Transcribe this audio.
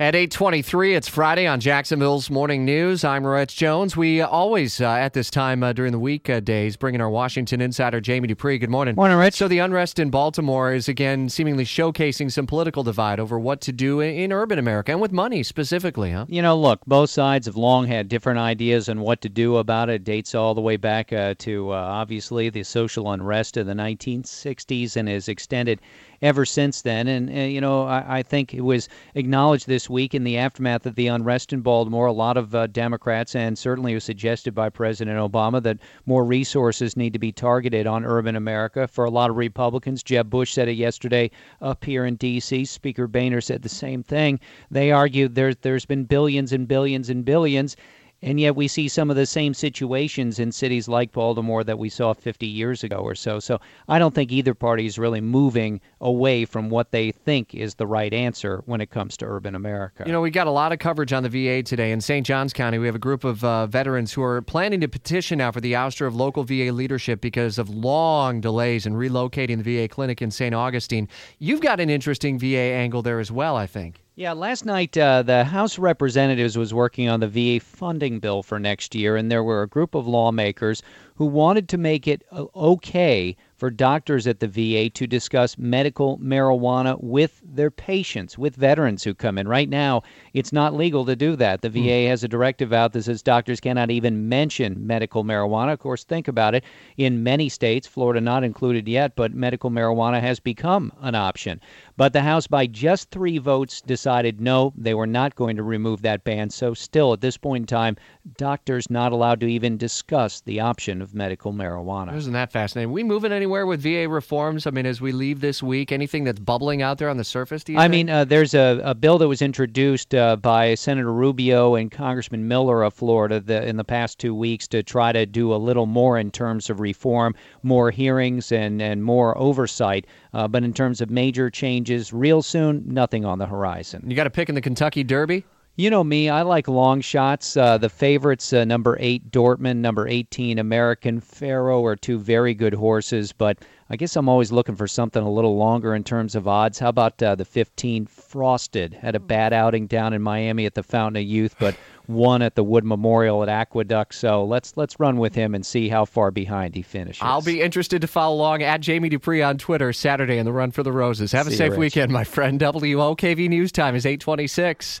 At 8:23, it's Friday on Jacksonville's Morning News. I'm Rich Jones. We always uh, at this time uh, during the weekdays uh, bring in our Washington insider Jamie Dupree. Good morning. Morning, Rich. So the unrest in Baltimore is again seemingly showcasing some political divide over what to do in, in urban America and with money specifically, huh? You know, look, both sides have long had different ideas on what to do about it. Dates all the way back uh, to uh, obviously the social unrest of the 1960s and has extended ever since then. And, uh, you know, I, I, think it was acknowledged this week in the aftermath of the unrest in Baltimore. A lot of uh, Democrats, and certainly was suggested by President Obama, that more resources need to be targeted on urban America. For a lot of Republicans, Jeb Bush said it yesterday up here in D.C. Speaker Boehner said the same thing. They argued there's, there's been billions and billions and billions and yet we see some of the same situations in cities like Baltimore that we saw 50 years ago or so. So I don't think either party is really moving away from what they think is the right answer when it comes to urban America. You know, we got a lot of coverage on the VA today. In St. Johns County, we have a group of uh, veterans who are planning to petition now for the ouster of local VA leadership because of long delays in relocating the VA clinic in St. Augustine. You've got an interesting VA angle there as well, I think. Yeah, last night uh, the House Representatives was working on the VA funding bill for next year, and there were a group of lawmakers who wanted to make it uh, okay for doctors at the VA to discuss medical marijuana with their patients, with veterans who come in. Right now, it's not legal to do that. The VA mm. has a directive out that says doctors cannot even mention medical marijuana. Of course, think about it. In many states, Florida not included yet, but medical marijuana has become an option. But the House, by just three votes, decided no, they were not going to remove that ban. So, still, at this point in time, doctors not allowed to even discuss the option of medical marijuana. Isn't that fascinating? We moving anywhere with VA reforms? I mean, as we leave this week, anything that's bubbling out there on the surface? Do you I think? mean, uh, there's a, a bill that was introduced uh, by Senator Rubio and Congressman Miller of Florida the, in the past two weeks to try to do a little more in terms of reform, more hearings, and, and more oversight. Uh, but in terms of major changes, real soon, nothing on the horizon. You got a pick in the Kentucky Derby? You know me, I like long shots. Uh, the favorites, uh, number eight Dortmund, number 18 American Pharoah, are two very good horses, but I guess I'm always looking for something a little longer in terms of odds. How about uh, the 15 Frosted? Had a bad outing down in Miami at the Fountain of Youth, but won at the Wood Memorial at Aqueduct. So let's let's run with him and see how far behind he finishes. I'll be interested to follow along at Jamie Dupree on Twitter Saturday in the Run for the Roses. Have see a safe you, weekend, my friend. WOKV News Time is 826.